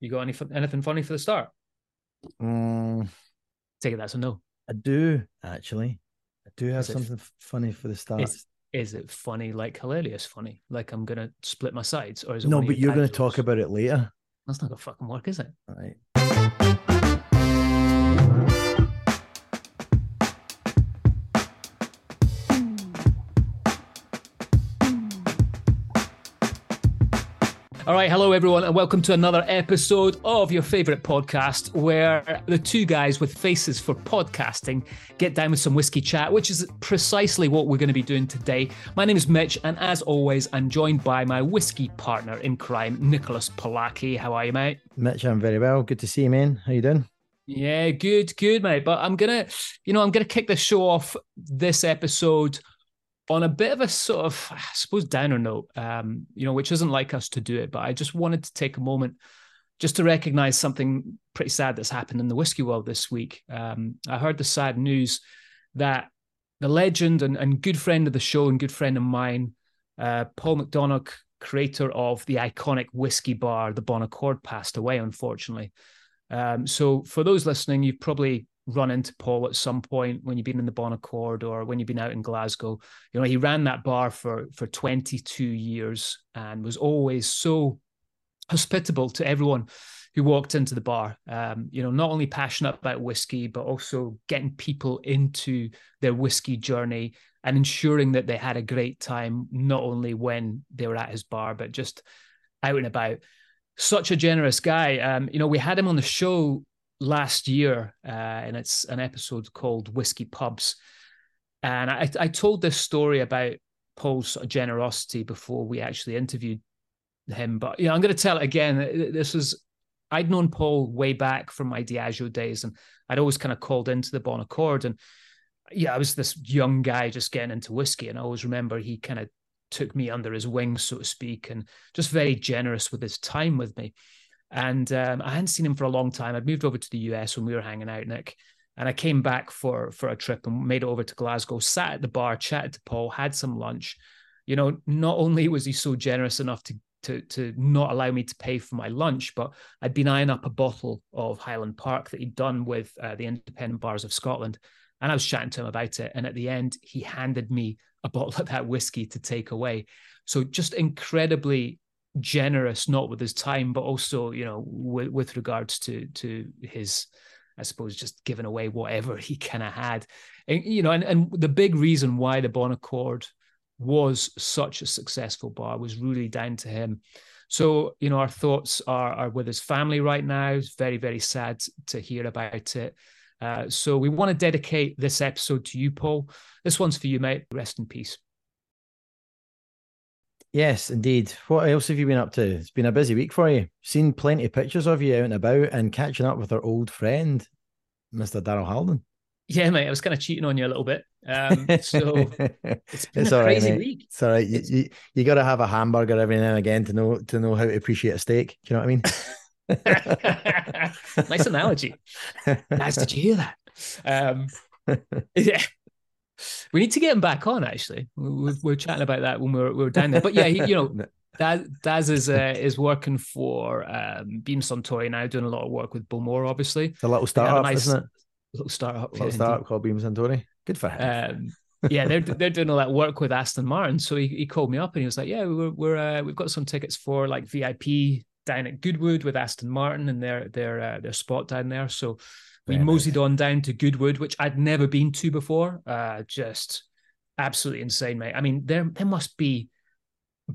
You got any anything funny for the start? Mm, Take it that's a no. I do actually. I do have Is something f- funny for the start. Is is it funny, like hilarious funny, like I'm gonna split my sides, or is it no, but your you're gonna talk about it later. That's not gonna fucking work, is it? All right. All right, hello everyone, and welcome to another episode of your favorite podcast, where the two guys with faces for podcasting get down with some whiskey chat, which is precisely what we're going to be doing today. My name is Mitch, and as always, I'm joined by my whiskey partner in crime, Nicholas Pollacchi. How are you, mate? Mitch, I'm very well. Good to see you, man. How you doing? Yeah, good, good, mate. But I'm gonna, you know, I'm gonna kick the show off this episode on a bit of a sort of, I suppose, downer note. Um, you know, which isn't like us to do it, but I just wanted to take a moment just to recognize something pretty sad that's happened in the whiskey world this week. Um, I heard the sad news that the legend and, and good friend of the show and good friend of mine, uh, Paul McDonagh, creator of the iconic whiskey bar, the Bon Accord, passed away, unfortunately. Um, so for those listening, you've probably run into Paul at some point when you've been in the Bon Accord or when you've been out in Glasgow. You know, he ran that bar for for 22 years and was always so hospitable to everyone who walked into the bar. Um, you know, not only passionate about whiskey, but also getting people into their whiskey journey and ensuring that they had a great time, not only when they were at his bar, but just out and about such a generous guy. Um, you know, we had him on the show last year, uh, and it's an episode called Whiskey Pubs. And I, I told this story about Paul's generosity before we actually interviewed him. But, you know, I'm going to tell it again. This is, I'd known Paul way back from my Diageo days, and I'd always kind of called into the Bon Accord. And yeah, I was this young guy just getting into whiskey. And I always remember he kind of took me under his wing, so to speak, and just very generous with his time with me. And um, I hadn't seen him for a long time. I'd moved over to the US when we were hanging out, Nick. And I came back for for a trip and made it over to Glasgow, sat at the bar, chatted to Paul, had some lunch. You know, not only was he so generous enough to to to not allow me to pay for my lunch, but I'd been eyeing up a bottle of Highland Park that he'd done with uh, the Independent Bars of Scotland. And I was chatting to him about it. And at the end, he handed me a bottle of that whiskey to take away. So just incredibly generous, not with his time, but also, you know, with, with regards to to his, I suppose, just giving away whatever he kind of had. And, you know, and, and the big reason why the Bon Accord was such a successful bar was really down to him. So, you know, our thoughts are, are with his family right now. It's very, very sad to hear about it. Uh, so we want to dedicate this episode to you, Paul. This one's for you, mate. Rest in peace. Yes, indeed. What else have you been up to? It's been a busy week for you. Seen plenty of pictures of you out and about and catching up with our old friend, Mr. Daryl Halden. Yeah, mate. I was kind of cheating on you a little bit. Um, so it's been It's a all right, crazy mate. week. It's all right. You, you, you got to have a hamburger every now and again to know to know how to appreciate a steak. Do you know what I mean? nice analogy. Did you hear that? Um, yeah. We need to get him back on. Actually, we, we were chatting about that when we were, we were down there. But yeah, he, you know, Daz, Daz is uh, is working for um, Beam Suntory now, doing a lot of work with Bowmore, obviously. It's a little startup, nice isn't it? little startup. Little yeah, startup called Beam Suntory. Good for him. Um, yeah, they're they're doing all that work with Aston Martin. So he, he called me up and he was like, "Yeah, we're we're uh, we've got some tickets for like VIP down at Goodwood with Aston Martin and their their uh, their spot down there." So we nice. moseyed on down to Goodwood, which I'd never been to before. Uh, just absolutely insane, mate. I mean, there there must be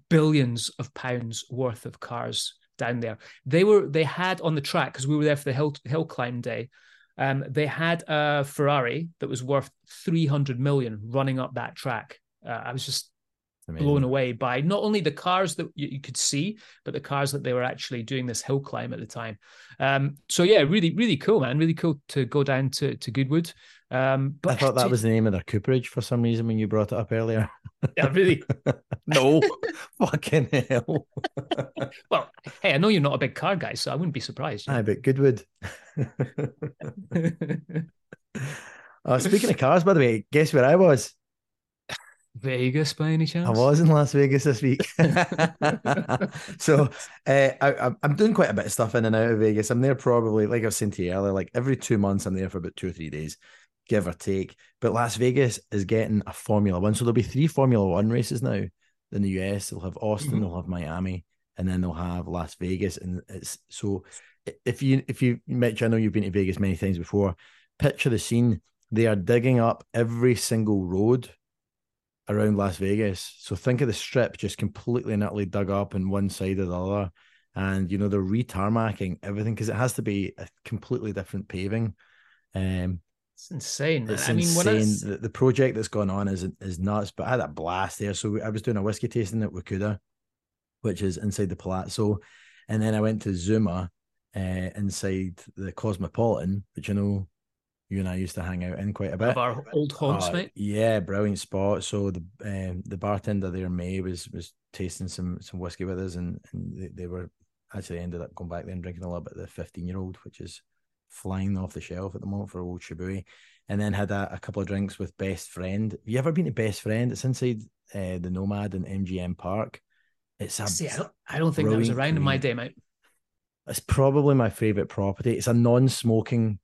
billions of pounds worth of cars down there. They were they had on the track because we were there for the hill hill climb day. Um, they had a Ferrari that was worth 300 million running up that track. Uh, I was just Amazing. blown away by not only the cars that you, could see, but the cars that they were actually doing this hill climb at the time. Um, so yeah, really, really cool, man. Really cool to go down to to Goodwood. Um, but I thought that was the name of their cooperage for some reason when you brought it up earlier. yeah, really. no, fucking hell. Well, hey, I know you're not a big car guy, so I wouldn't be surprised. you Aye, but Goodwood. oh, speaking of cars, by the way, guess where I was? Vegas by any chance? I was in Las Vegas this week. so uh, I, I'm doing quite a bit of stuff in and out of Vegas. I'm there probably, like I was saying to you earlier, like every two months, I'm there for about two or three days, give or take. But Las Vegas is getting a Formula One. So there'll be three Formula One races now in the US. They'll have Austin, mm-hmm. they'll have Miami, and then they'll have Las Vegas. And it's so if you, if you, Mitch, I know you've been to Vegas many times before, picture the scene. They are digging up every single road around Las Vegas. So think of the strip just completely and utterly dug up on one side or the other. And you know, they're retarmacking everything because it has to be a completely different paving. Um it's insane. It's I insane. mean, it's... The, the project that's gone on is is nuts. But I had a blast there. So I was doing a whiskey tasting at Wakuda, which is inside the Palazzo, and then I went to Zuma, uh, inside the Cosmopolitan, which you know you and I used to hang out in quite a bit. Of our old homes, uh, mate. Yeah, brilliant spot. So the um, the bartender there, May, was was tasting some some whiskey with us, and, and they, they were actually ended up going back there and drinking a little bit of the 15 year old, which is flying off the shelf at the moment for old Shibui. And then had a, a, couple of drinks with Best Friend. Have you ever been to Best Friend? It's inside uh, the Nomad in MGM Park. It's a See, I don't, I don't think that was around in my day, mate. It's probably my favorite property. It's a non-smoking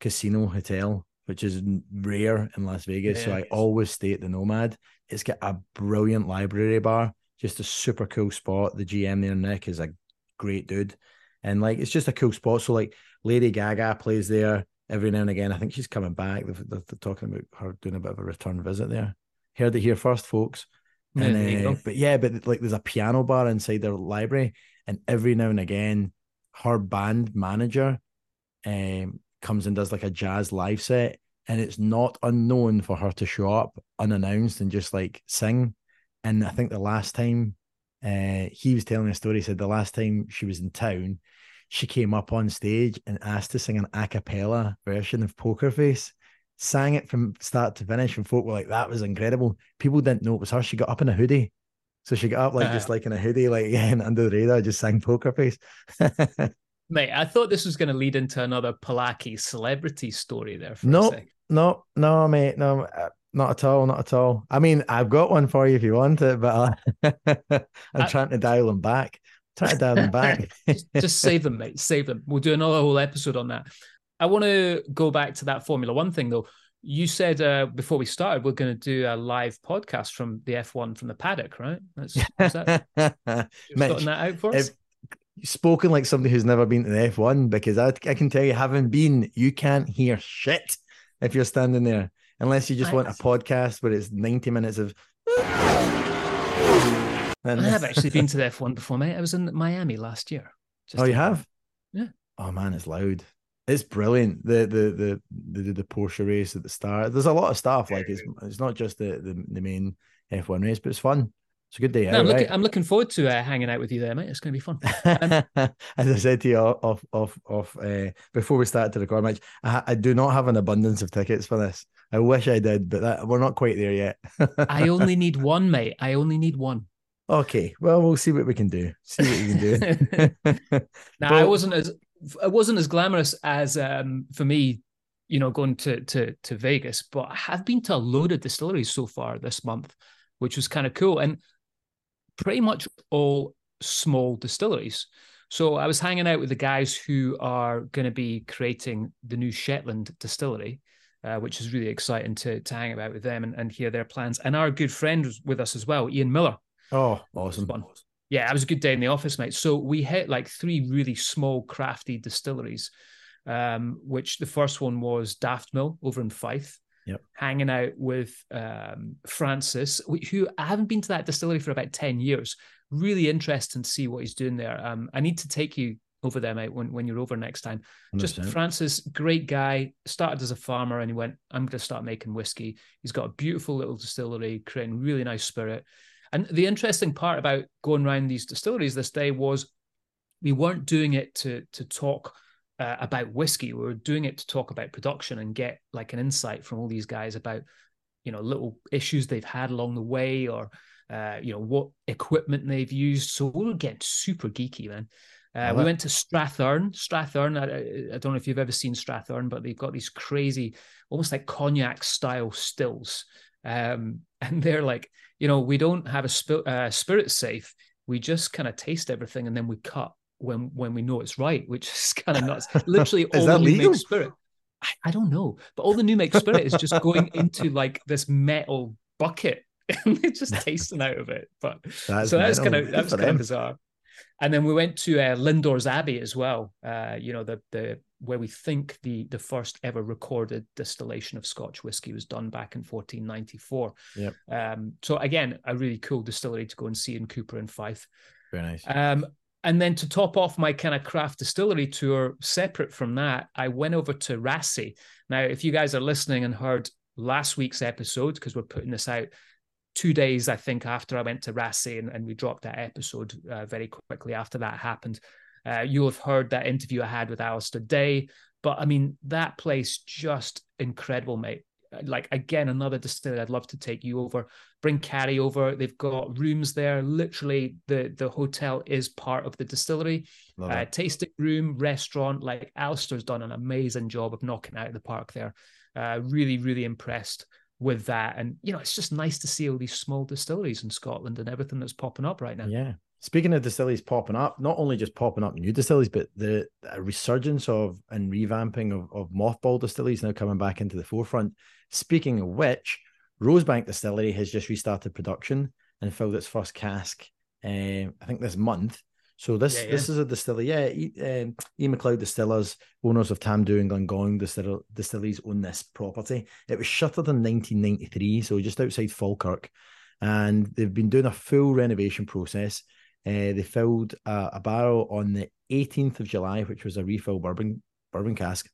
casino hotel, which is rare in Las Vegas. Yeah, so I always stay at the Nomad. It's got a brilliant library bar, just a super cool spot. The GM there, Nick, is a great dude. And like it's just a cool spot. So like Lady Gaga plays there every now and again. I think she's coming back. They're, they're, they're talking about her doing a bit of a return visit there. Heard it here first, folks. And, uh, but yeah, but like there's a piano bar inside their library, and every now and again, her band manager um, comes and does like a jazz live set, and it's not unknown for her to show up unannounced and just like sing. And I think the last time uh, he was telling a story, he said the last time she was in town, she came up on stage and asked to sing an a cappella version of Poker Face. Sang it from start to finish, and folk were like, "That was incredible." People didn't know it was her. She got up in a hoodie, so she got up like uh, just like in a hoodie, like yeah, under the radar, just sang Poker Face. Mate, I thought this was going to lead into another Pollacchi celebrity story there. For no, no, no, mate, no, uh, not at all, not at all. I mean, I've got one for you if you want it, but uh, I'm I, trying to dial them back. Trying to dial them back. just, just save them, mate. Save them. We'll do another whole episode on that. I want to go back to that Formula One thing, though. You said uh, before we started we're going to do a live podcast from the F1 from the paddock, right? That's that, Mitch, that out for us. If, spoken like somebody who's never been to the F1 because I, I can tell you, having been, you can't hear shit if you're standing there unless you just I want a podcast where it's 90 minutes of. I have actually been to the F1 before, mate. I was in Miami last year. oh, you have? Yeah. Oh man, it's loud. It's brilliant. The the the the the Porsche race at the start. There's a lot of stuff. Like it's it's not just the the, the main F1 race, but it's fun. It's a good day. No, out, I'm, looking, right? I'm looking forward to uh, hanging out with you there, mate. It's going to be fun. Um, As I said to you off off off uh, before we started to record, Mitch, I, I, do not have an abundance of tickets for this. I wish I did, but that, we're not quite there yet. I only need one, mate. I only need one. Okay, well, we'll see what we can do. See what we can do. now, I wasn't as it wasn't as glamorous as um, for me, you know, going to to to Vegas, but I have been to a load of distilleries so far this month, which was kind of cool. And pretty much all small distilleries. So I was hanging out with the guys who are going to be creating the new Shetland distillery, uh, which is really exciting to, to hang about with them and, and hear their plans. And our good friend was with us as well, Ian Miller. Oh, awesome. Yeah, it was a good day in the office, mate. So we hit like three really small, crafty distilleries, um, which the first one was Daft Mill over in Fife yep. hanging out with um, Francis, who I haven't been to that distillery for about 10 years. Really interesting to see what he's doing there. Um, I need to take you over there, mate, when, when you're over next time. 100%. Just Francis, great guy, started as a farmer and he went, I'm going to start making whiskey. He's got a beautiful little distillery, creating really nice spirit. And the interesting part about going around these distilleries this day was we weren't doing it to to talk uh, about whiskey. We were doing it to talk about production and get like an insight from all these guys about, you know, little issues they've had along the way or, uh, you know, what equipment they've used. So we were getting super geeky, man. Uh, we went to Strathearn. Strathearn, I, I, don't know if you've ever seen Strathearn, but they've got these crazy, almost like cognac style stills. Um, and they're like, you know, we don't have a sp- uh, spirit safe. We just kind of taste everything and then we cut when when we know it's right, which is kind of nuts. Literally, all the new make spirit. I, I, don't know, but all the new make spirit is just going into like this metal bucket and they're just tasting out of it. But that's so that's kind of that's kind of bizarre. And then we went to uh, Lindores Abbey as well. Uh, you know the the where we think the the first ever recorded distillation of Scotch whiskey was done back in 1494. Yep. Um, so again, a really cool distillery to go and see in Cupar and Fife. Very nice. Um, and then to top off my kind of craft distillery tour, separate from that, I went over to Raasay. Now, if you guys are listening and heard last week's episode, because we're putting this out two days, I think, after I went to Raasay and, and we dropped that episode uh, very quickly after that happened. Uh, you'll have heard that interview I had with Alasdair Day. But I mean, that place just incredible, mate. Like again, another distillery I'd love to take you over. Bring Carrie over. They've got rooms there. Literally, the the hotel is part of the distillery. Uh, tasting room, restaurant. Like Alasdair's done an amazing job of knocking out of the park there. Uh, really, really impressed with that. And you know, it's just nice to see all these small distilleries in Scotland and everything that's popping up right now. Yeah. Speaking of distilleries popping up, not only just popping up new distilleries, but the, the resurgence of and revamping of, of mothball distilleries now coming back into the forefront. Speaking of which, Rosebank Distillery has just restarted production and filled its first cask, um, I think this month. So this yeah, yeah. this is a distillery. Yeah, E, um, e. McLeod Distillers, owners of Tamdhu and Glengoyne distill- distilleries, own this property. It was shuttered in 1993, so just outside Falkirk, and they've been doing a full renovation process. Uh, they filled a, a, barrel on the 18th of July, which was a refill bourbon bourbon cask,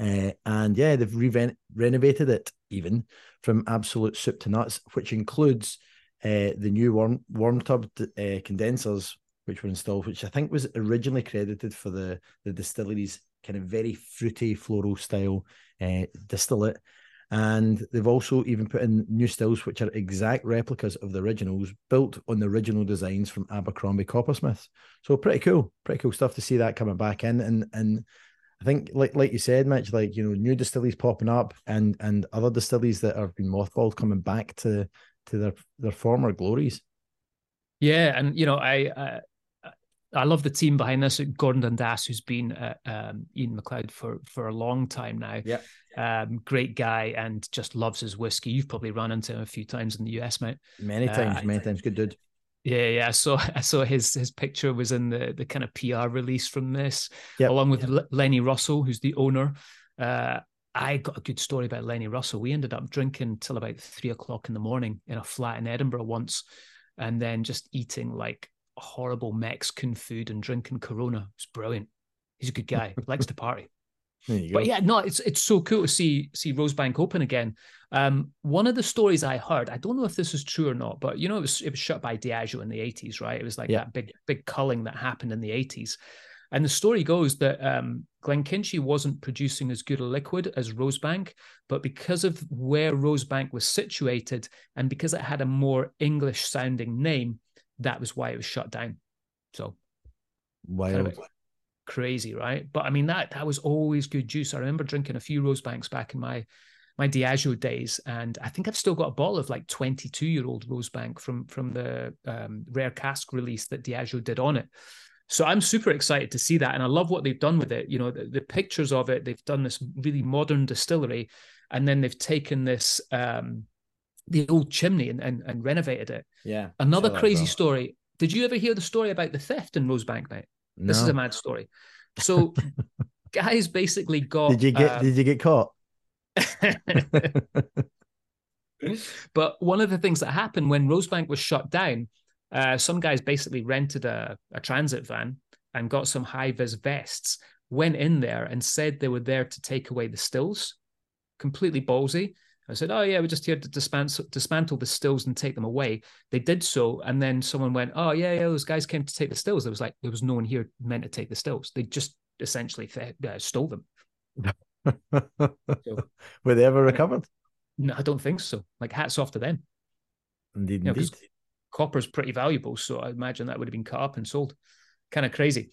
uh, and yeah, they've re- renovated it even from absolute soup to nuts, which includes uh, the new warm warm tub uh, condensers which were installed, which I think was originally credited for the the distillery's kind of very fruity floral style uh, distillate. And they've also even put in new stills, which are exact replicas of the originals, built on the original designs from Abercrombie Coppersmiths. So pretty cool, pretty cool stuff to see that coming back in. And and I think, like like you said, Mitch, like you know, new distilleries popping up, and and other distilleries that have been mothballed coming back to to their their former glories. Yeah, and you know, I, I I love the team behind this. Gordon Dundas, who's been at um, Ian McLeod for for a long time now. Yeah, um, great guy and just loves his whiskey. You've probably run into him a few times in the US, mate. Many uh, times, uh, many times. Good dude. Yeah, yeah. I saw I saw his his picture was in the the kind of PR release from this, yep. along with yep. Lenny Russell, who's the owner. Uh, I got a good story about Lenny Russell. We ended up drinking till about three o'clock in the morning in a flat in Edinburgh once, and then just eating like horrible Mexican food and drinking Corona. It's brilliant. He's a good guy. likes to party. But go. yeah, no, it's it's so cool to see see Rosebank open again. Um, one of the stories I heard, I don't know if this is true or not, but you know, it was it was shut by Diageo in the eighties, right? It was like yeah. that big big culling that happened in the eighties. And the story goes that um, Glenkinchie wasn't producing as good a liquid as Rosebank, but because of where Rosebank was situated and because it had a more English sounding name, that was why it was shut down. So wild. Kind of crazy, right? But I mean that that was always good juice. I remember drinking a few Rosebanks back in my my Diageo days, and I think I've still got a bottle of like 22 year old Rosebank from from the um, rare cask release that Diageo did on it. So I'm super excited to see that, and I love what they've done with it. You know, the, the pictures of it. They've done this really modern distillery, and then they've taken this um, the old chimney and, and, and renovated it. Yeah. Another crazy story. Did you ever hear the story about the theft in Rosebank, mate? No. This is a mad story. So guys basically got Did you get um, did you get caught? but one of the things that happened when Rosebank was shut down, uh, some guys basically rented a, a transit van and got some high vis vests, went in there and said they were there to take away the stills. Completely ballsy. I said, "Oh yeah, we're just here to dismantle, dismantle the stills and take them away." They did so, and then someone went, "Oh yeah, yeah, those guys came to take the stills." It was like there was no one here meant to take the stills. They just essentially uh, stole them. so, Were they ever recovered? No, I don't think so. Like hats off to them. Indeed, you know, indeed. Copper's pretty valuable, so I imagine that would have been cut up and sold. Kind of crazy.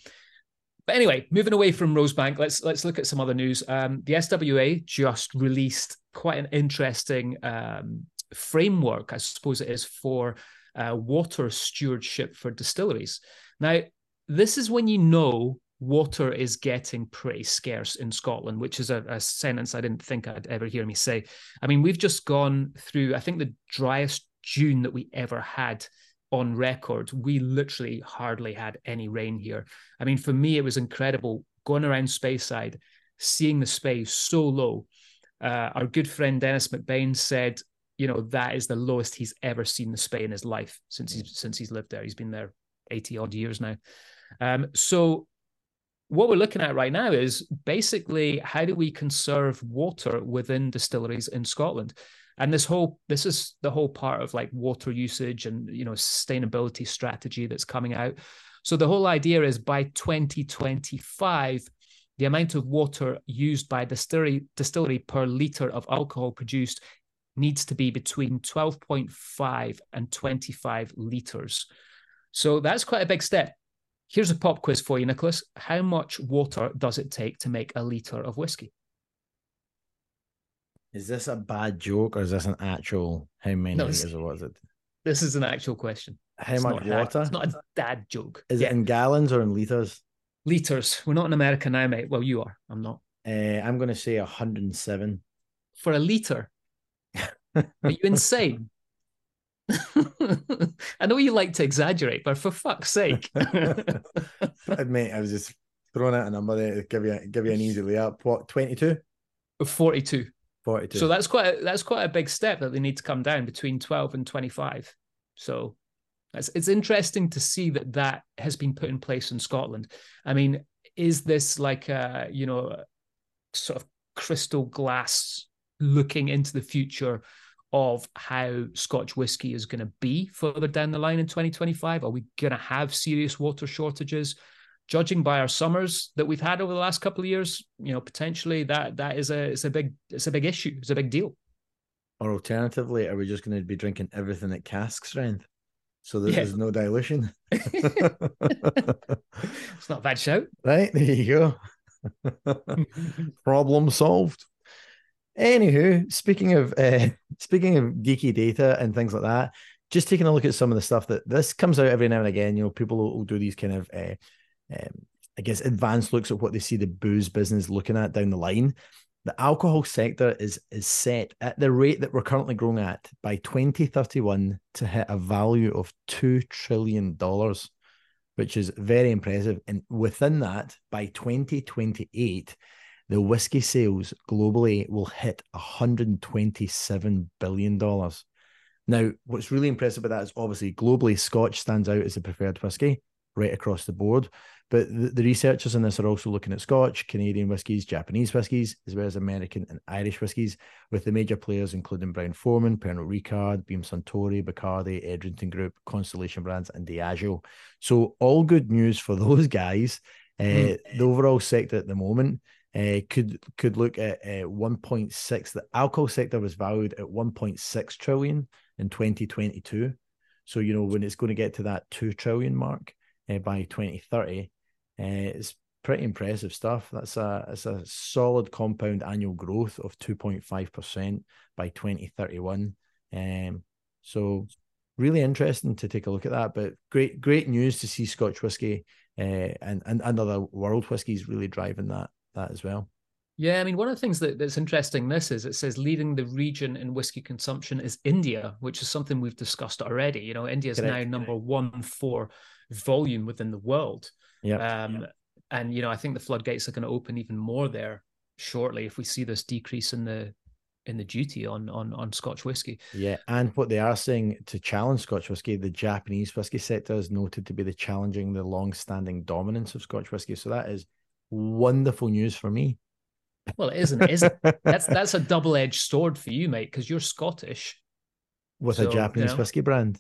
But anyway, moving away from Rosebank, let's let's look at some other news. Um, the SWA just released quite an interesting um, framework, I suppose it is, for uh, water stewardship for distilleries. Now, this is when you know water is getting pretty scarce in Scotland, which is a, a, sentence I didn't think I'd ever hear me say. I mean, we've just gone through, I think, the driest June that we ever had on record. We literally hardly had any rain here. I mean, for me, it was incredible going around Speyside, seeing the Spey so low. Uh, our good friend Dennis McBain said, you know, that is the lowest he's ever seen the Spey in his life since he's since he's lived there. He's been there 80 odd years now. Um, so what we're looking at right now is basically how do we conserve water within distilleries in Scotland? And this whole this is the whole part of like water usage and you know sustainability strategy that's coming out. So the whole idea is by 2025, the amount of water used by distillery distillery per liter of alcohol produced needs to be between 12.5 and 25 liters. So that's quite a big step. Here's a pop quiz for you, Nicholas. How much water does it take to make a litre of whiskey? Is this a bad joke or is this an actual how many no, liters or what is it? This is an actual question. How it's much water? it's not a dad joke. Is yeah. it in gallons or in liters? Liters. We're not in America now, mate. Well, you are. I'm not. Uh, I'm going to say 107. For a liter? are you insane? I know you like to exaggerate, but for fuck's sake. Admit, I was just throwing out a number there to give you give you an easy layup. What, 22? 42. 42. So that's quite a, that's quite a big step that they need to come down between 12 and 25. So it's, it's interesting to see that that has been put in place in Scotland. I mean, is this like a, you know, sort of crystal glass looking into the future of how Scotch whiskey is going to be further down the line in 2025? Are we going to have serious water shortages? Judging by our summers that we've had over the last couple of years, you know, potentially that that is a it's a big it's a big issue. It's a big deal. Or alternatively, are we just going to be drinking everything at cask strength? So that yeah. there's no dilution. it's not a bad shout. Right, there you go. Problem solved. Anywho, speaking of uh, speaking of geeky data and things like that, just taking a look at some of the stuff that this comes out every now and again. You know, people will, will do these kind of, uh, um, I guess, advanced looks at what they see the booze business looking at down the line. The alcohol sector is is set at the rate that we're currently growing at by 2031 to hit a value of two trillion dollars, which is very impressive. And within that, by 2028 the whiskey sales globally will hit $127 billion. Now, what's really impressive about that is obviously globally, Scotch stands out as the preferred whiskey right across the board. But the, the, researchers in this are also looking at Scotch, Canadian whiskies, Japanese whiskies, as well as American and Irish whiskies, with the major players including Brown Forman, Pernod Ricard, Beam Suntory, Bacardi, Edrington Group, Constellation Brands, and Diageo. So all good news for those guys. Uh, mm. The overall sector at the moment uh, could could look at uh, 1.6. The alcohol sector was valued at 1.6 trillion in 2022. So you know when it's going to get to that two trillion mark uh, by 2030, uh, it's pretty impressive stuff. That's a it's a solid compound annual growth of 2.5 percent by 2031. Um, so really interesting to take a look at that. But great great news to see Scotch whiskey uh, and and and other world whiskies really driving that that as well. Yeah, I mean, one of the things that, that's interesting this is it says leading the region in whiskey consumption is India, which is something we've discussed already. You know, India is now number one for volume within the world. Yeah. Um, and you know, I think the floodgates are going to open even more there shortly if we see this decrease in the in the duty on on on Scotch whiskey. Yeah, and what they are saying to challenge Scotch whiskey, the Japanese whiskey sector is noted to be the challenging the long-standing dominance of Scotch whiskey. So that is wonderful news for me. Well, it isn't, is it? that's that's a double edged sword for you, mate, because you're Scottish with so, a Japanese you know. whiskey brand.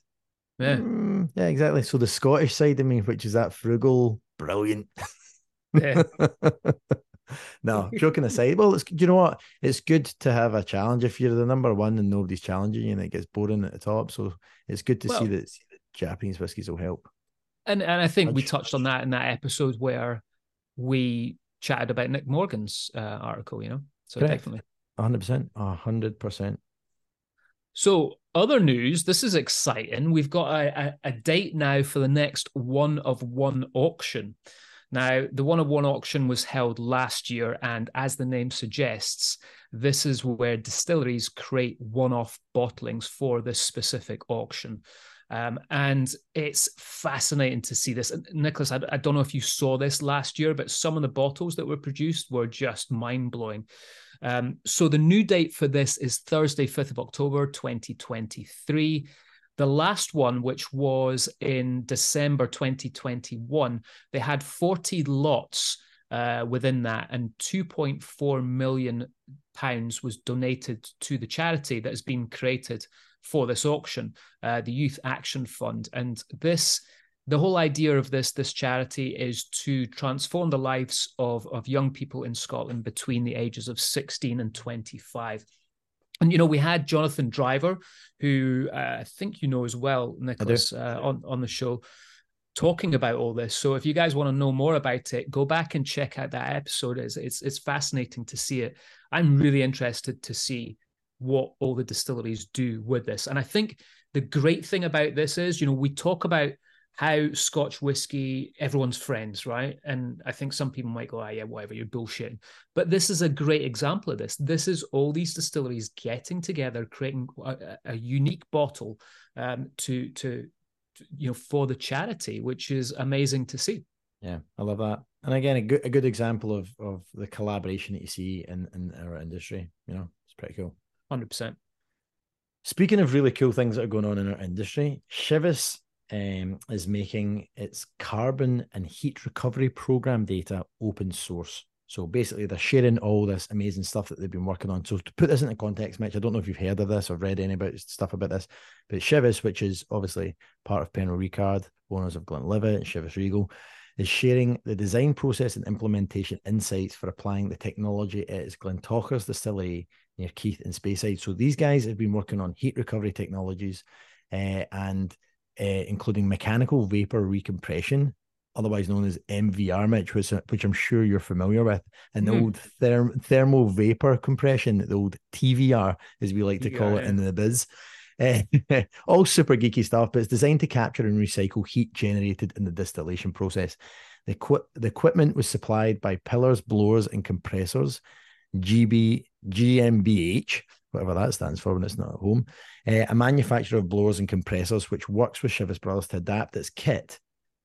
Yeah, mm, yeah, exactly. So the Scottish side of me, which is that frugal, brilliant. Yeah. no, joking aside. Well, it's you know what? It's good to have a challenge if you're the number one and nobody's challenging you, and it gets boring at the top. So it's good to well, see that Japanese whiskies will help. And and I think we touched on that in that episode where we chatted about Nick Morgan's uh, article, you know. So Correct. definitely. 100%. 100%. So, other news, this is exciting. We've got a, a, a, date now for the next one of one auction. Now, the one of one auction was held last year, and as the name suggests, this is where distilleries create one off bottlings for this specific auction. Um, and it's fascinating to see this. Nicholas, I, I, don't know if you saw this last year, but some of the bottles that were produced were just mind blowing. Um, so the new date for this is Thursday, 5th of October, 2023. The last one, which was in December 2021, they had 40 lots uh, within that, and 2.4 million pounds was donated to the charity that has been created for this auction, uh, the Youth Action Fund. And this, the whole idea of this this charity is to transform the lives of of young people in Scotland between the ages of 16 and 25. And you know, we had Jonathan Driver, who uh, I think you know as well, Nicholas, uh, on on the show, talking about all this. So if you guys want to know more about it, go back and check out that episode. It's it's, it's fascinating to see it. I'm really interested to see what all the distilleries do with this. And I think the great thing about this is, you know, we talk about how Scotch whiskey, everyone's friends, right? And I think some people might go, oh, yeah, whatever, you're bullshitting. But this is a great example of this. This is all these distilleries getting together, creating a, a unique bottle um, to, to, you know, for the charity, which is amazing to see. Yeah, I love that. And again, a good, a good example of, of the collaboration that you see in, in our industry. You know, it's pretty cool. 100%. Speaking of really cool things that are going on in our industry, Chivas um, is making its carbon and heat recovery program data open source. So basically, they're sharing all this amazing stuff that they've been working on. So to put this into context, Mitch, I don't know if you've heard of this or read any about stuff about this, but Chivas, which is obviously part of Pernod Ricard, owners of Glenlivet and Chivas Regal, is sharing the design process and implementation insights for applying the technology at its Glentauchers distillery near Keith and Speyside. So these guys have been working on heat recovery technologies uh, and uh, including mechanical vapor recompression, otherwise known as MVR, Mitch, which, which I'm sure you're familiar with, and the mm. old therm- thermal vapor compression, the old TVR, as we like to call yeah, it in the biz. Uh, all super geeky stuff, but it's designed to capture and recycle heat generated in the distillation process. The, equi- the equipment was supplied by Pillars, Blowers, and Compressors, GB GmbH, whatever that stands for when it's not at home, uh, a manufacturer of blowers and compressors, which works with Chivas Brothers to adapt its kit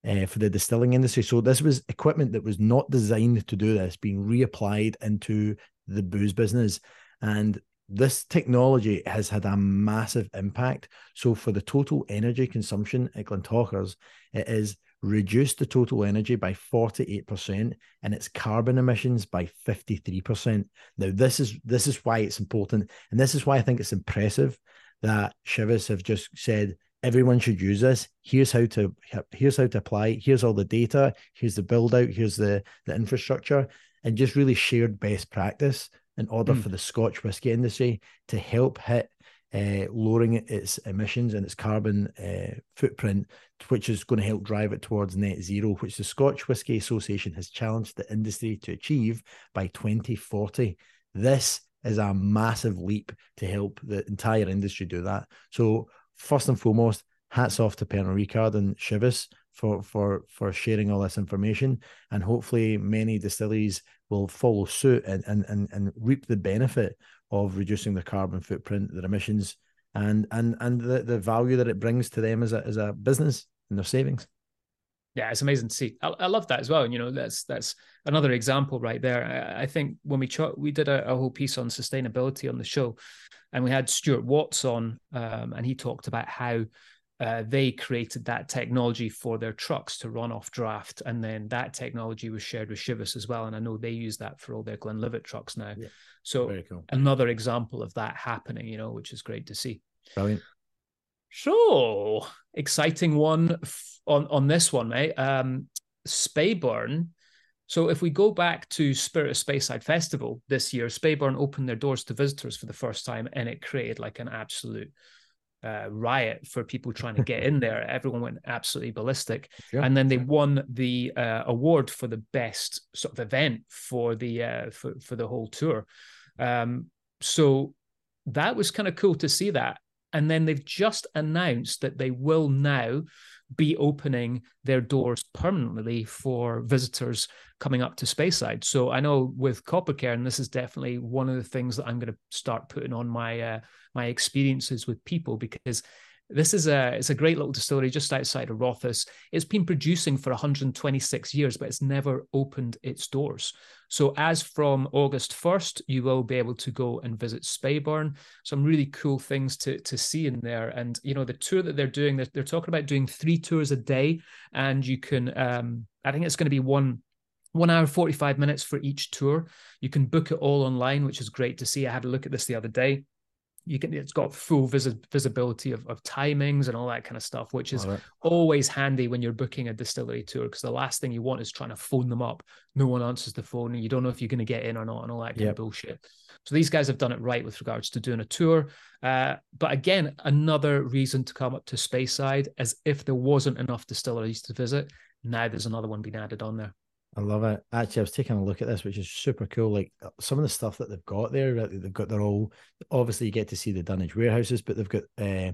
uh, for the distilling industry. So this was equipment that was not designed to do this, being reapplied into the booze business. And this technology has had a massive impact. So for the total energy consumption at Glentauchers, it is reduced the total energy by 48% and its carbon emissions by 53%. Now this is this is why it's important and this is why I think it's impressive that Chivas have just said everyone should use this. Here's how to here's how to apply. Here's all the data. Here's the build out. Here's the the infrastructure, and just really shared best practice in order mm. for the Scotch whiskey industry to help hit uh, lowering its emissions and its carbon uh, footprint, which is going to help drive it towards net zero, which the Scotch Whisky Association has challenged the industry to achieve by 2040. This is a massive leap to help the entire industry do that. So, first and foremost, hats off to Pernod Ricard and Chivas for for for sharing all this information, and hopefully many distilleries will follow suit and and and, and reap the benefit of reducing their carbon footprint, their emissions, and and and the, the value that it brings to them as a as a business and their savings. Yeah, it's amazing to see. I, I love that as well. And you know, that's that's another example right there. I, I think when we ch- we did a, a, whole piece on sustainability on the show, and we had Stuart Watts on, um, and he talked about how uh, they created that technology for their trucks to run off draff, and then that technology was shared with Chivas as well. And I know they use that for all their Glenlivet trucks now. Yeah. So cool. another example of that happening, you know, which is great to see. Brilliant. So exciting one on on this one, mate. Um, Speyburn. So if we go back to Spirit of Speyside Festival this year, Speyburn opened their doors to visitors for the first time, and it created like an absolute uh, riot for people trying to get in there. Everyone went absolutely ballistic, sure. and then they won the uh, award for the best sort of event for the uh, for for the whole tour. Um, so that was kind of cool to see that. And then they've just announced that they will now be opening their doors permanently for visitors coming up to Speyside. So I know with Coppercairn, this is definitely one of the things that I'm going to start putting on my uh, my experiences with people because this is a it's a great little distillery just outside of Rothes. It's been producing for 126 years, but it's never opened its doors. So as from August 1st, you will be able to go and visit Speyburn. Some really cool things to to see in there. And you know, the tour that they're doing, they're, they're talking about doing three tours a day, and you can um, I think it's going to be one one hour 45 minutes for each tour you can book it all online which is great to see i had a look at this the other day you can it's got full vis- visibility of, of timings and all that kind of stuff which is always handy when you're booking a distillery tour because the last thing you want is trying to phone them up. No one answers the phone and you don't know if you're going to get in or not and all that kind yep. of bullshit. So these guys have done it right with regards to doing a tour. Uh, but again another reason to come up to Speyside as if there wasn't enough distilleries to visit now there's another one being added on there I love it. Actually, I was taking a look at this, which is super cool. Like uh, some of the stuff that they've got there, they've got their all. Obviously, you get to see the Dunnage warehouses, but they've got uh,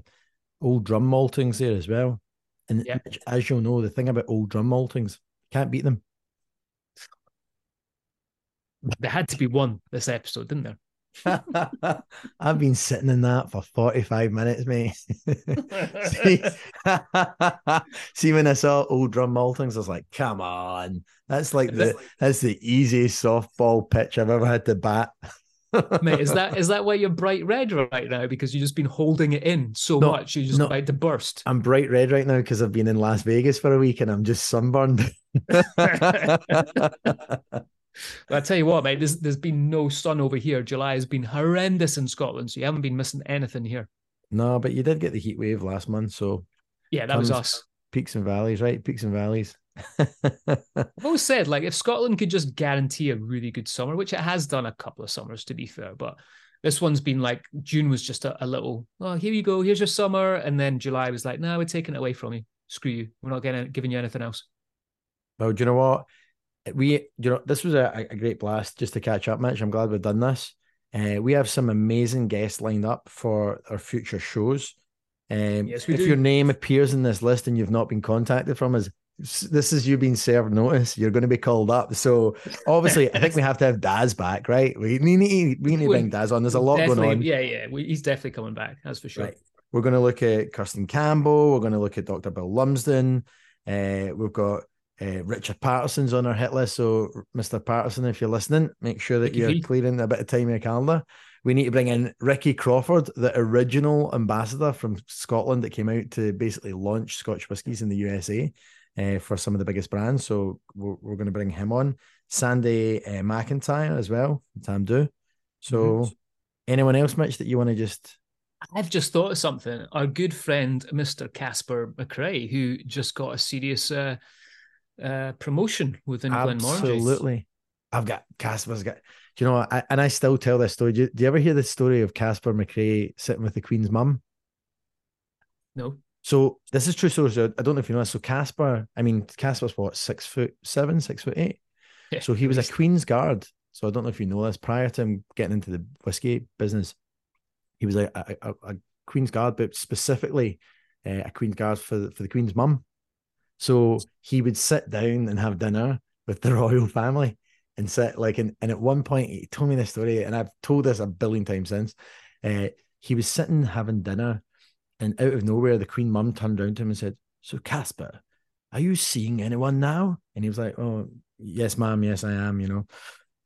old drum maltings there as well. And yeah. as you'll know, the thing about old drum maltings, can't beat them. There had to be one this episode, didn't there? I've been sitting in that for 45 minutes, mate. see, see, when I saw old drum maltings, I was like, come on. That's like the that's the easiest softball pitch I've ever had to bat. mate, is that is that why you're bright red right now? Because you've just been holding it in so no, much, you're just no, about to burst. I'm bright red right now because I've been in Las Vegas for a week and I'm just sunburned. I tell you what, mate, there's there's been no sun over here. July has been horrendous in Scotland, so you haven't been missing anything here. No, but you did get the heat wave last month, so yeah, that was us. Peaks and valleys, right? Peaks and valleys. I've always said, like, if Scotland could just guarantee a really good summer, which it has done a couple of summers, to be fair, but this one's been like June was just a, a little, oh, here you go, here's your summer, and then July was like, no, we're taking it away from you. Screw you, we're not getting giving you anything else. Well, do you know what? We you know this was a, a great blast just to catch up mitch. I'm glad we've done this. Uh, we have some amazing guests lined up for our future shows. Um, yes, if do. your name appears in this list and you've not been contacted from us this is you being served notice. You're going to be called up. So obviously i think we have to have daz back right? We need, we need to bring daz on. There's a lot going on. yeah yeah. We, he's definitely coming back that's for sure. Right. we're going to look at kirsteen campbell. We're going to look at dr bill lumsden. Uh, we've got uh, Richard Paterson's on our hit list. So, Mr. Paterson, if you're listening, make sure that you're clearing a bit of time in your calendar. We need to bring in Ricky Crawford, the original ambassador from Scotland that came out to basically launch Scotch whiskies in the USA uh, for some of the biggest brands. So, we're, we're going to bring him on. Sandy uh, McIntyre as well, Tamdhu. So, mm-hmm. anyone else, Mitch, that you want to just I've just thought of something. Our good friend, Mr. Caspar MacRae, who just got a serious uh, uh, promotion within Glenmorangie. Absolutely. I've got Caspar's got, do you know, I, and I still tell this story. Do you, do you ever hear the story of Caspar MacRae sitting with the Queen's mum? No. So this is true story. So I don't know if you know this. So Caspar, I mean, Caspar's what, six foot seven, six foot eight? Yeah, so he was a Queen's Guard. So I don't know if you know this. Prior to him getting into the whiskey business, he was a, a, a Queen's Guard, but specifically uh, a Queen's Guard for the, for the Queen's mum. So he would sit down and have dinner with the royal family and sit like and, and at one point he told me this story and I've told this a billion times since. Uh, he was sitting having dinner and out of nowhere the queen mum turned around to him and said, So Caspar, are you seeing anyone now? And he was like, Oh, yes, ma'am, yes, I am, you know.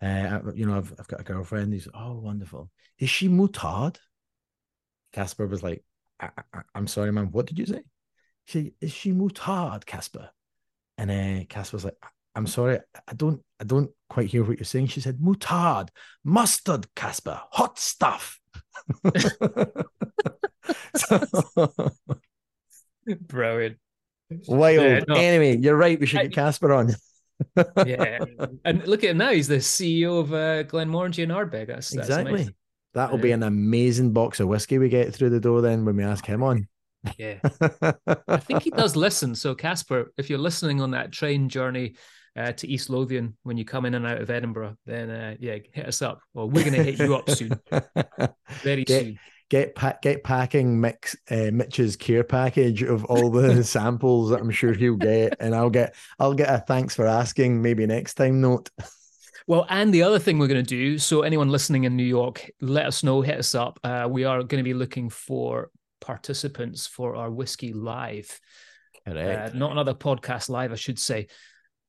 Uh, you know, I've, I've got a girlfriend. He's oh wonderful. Is she mutard? Caspar was like, I, am sorry, ma'am. What did you say? She is she mutard, Caspar? And uh, Caspar's like, I'm sorry, I don't I don't quite hear what you're saying. She said, mutard, mustard, Caspar, hot stuff. Brilliant. Wild. Yeah, no. Anyway, you're right. We should get Caspar on. yeah, and look at him now. He's the CEO of uh, Glenmorangie and Ardbeg. That's, that's exactly. Amazing. That'll be an amazing box of whiskey we get through the door then when we ask him on. Yeah. I think he does listen. So, Caspar, if you're listening on that train journey uh, to East Lothian when you come in and out of Edinburgh, then uh, yeah, hit us up. Well, we're going to hit you up soon. Very get, soon. get pa- get packing mix uh, Mitch's care package of all the samples that I'm sure he'll get, and I'll get I'll get a thanks for asking maybe next time note. Well, and the other thing we're going to do, so anyone listening in New York, let us know, hit us up. Uh, we are going to be looking for participants for our whiskey live. Correct. Uh, not another podcast live, I should say.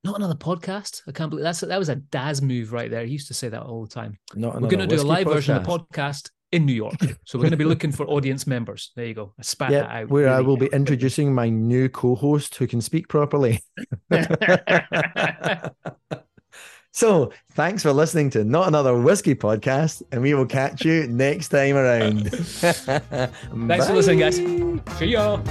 Not another podcast. I can't believe that's that was a Daz move right there. He used to say that all the time. Not we're going to do a live podcast. version of the podcast in New York. So we're going to be looking for audience members. There you go. I spat yeah, that out. Where I really. will be introducing my new co-host who can speak properly. so thanks for listening to Not Another Whisky Podcast, and we will catch you next time around. Thanks for listening, guys. See y'all.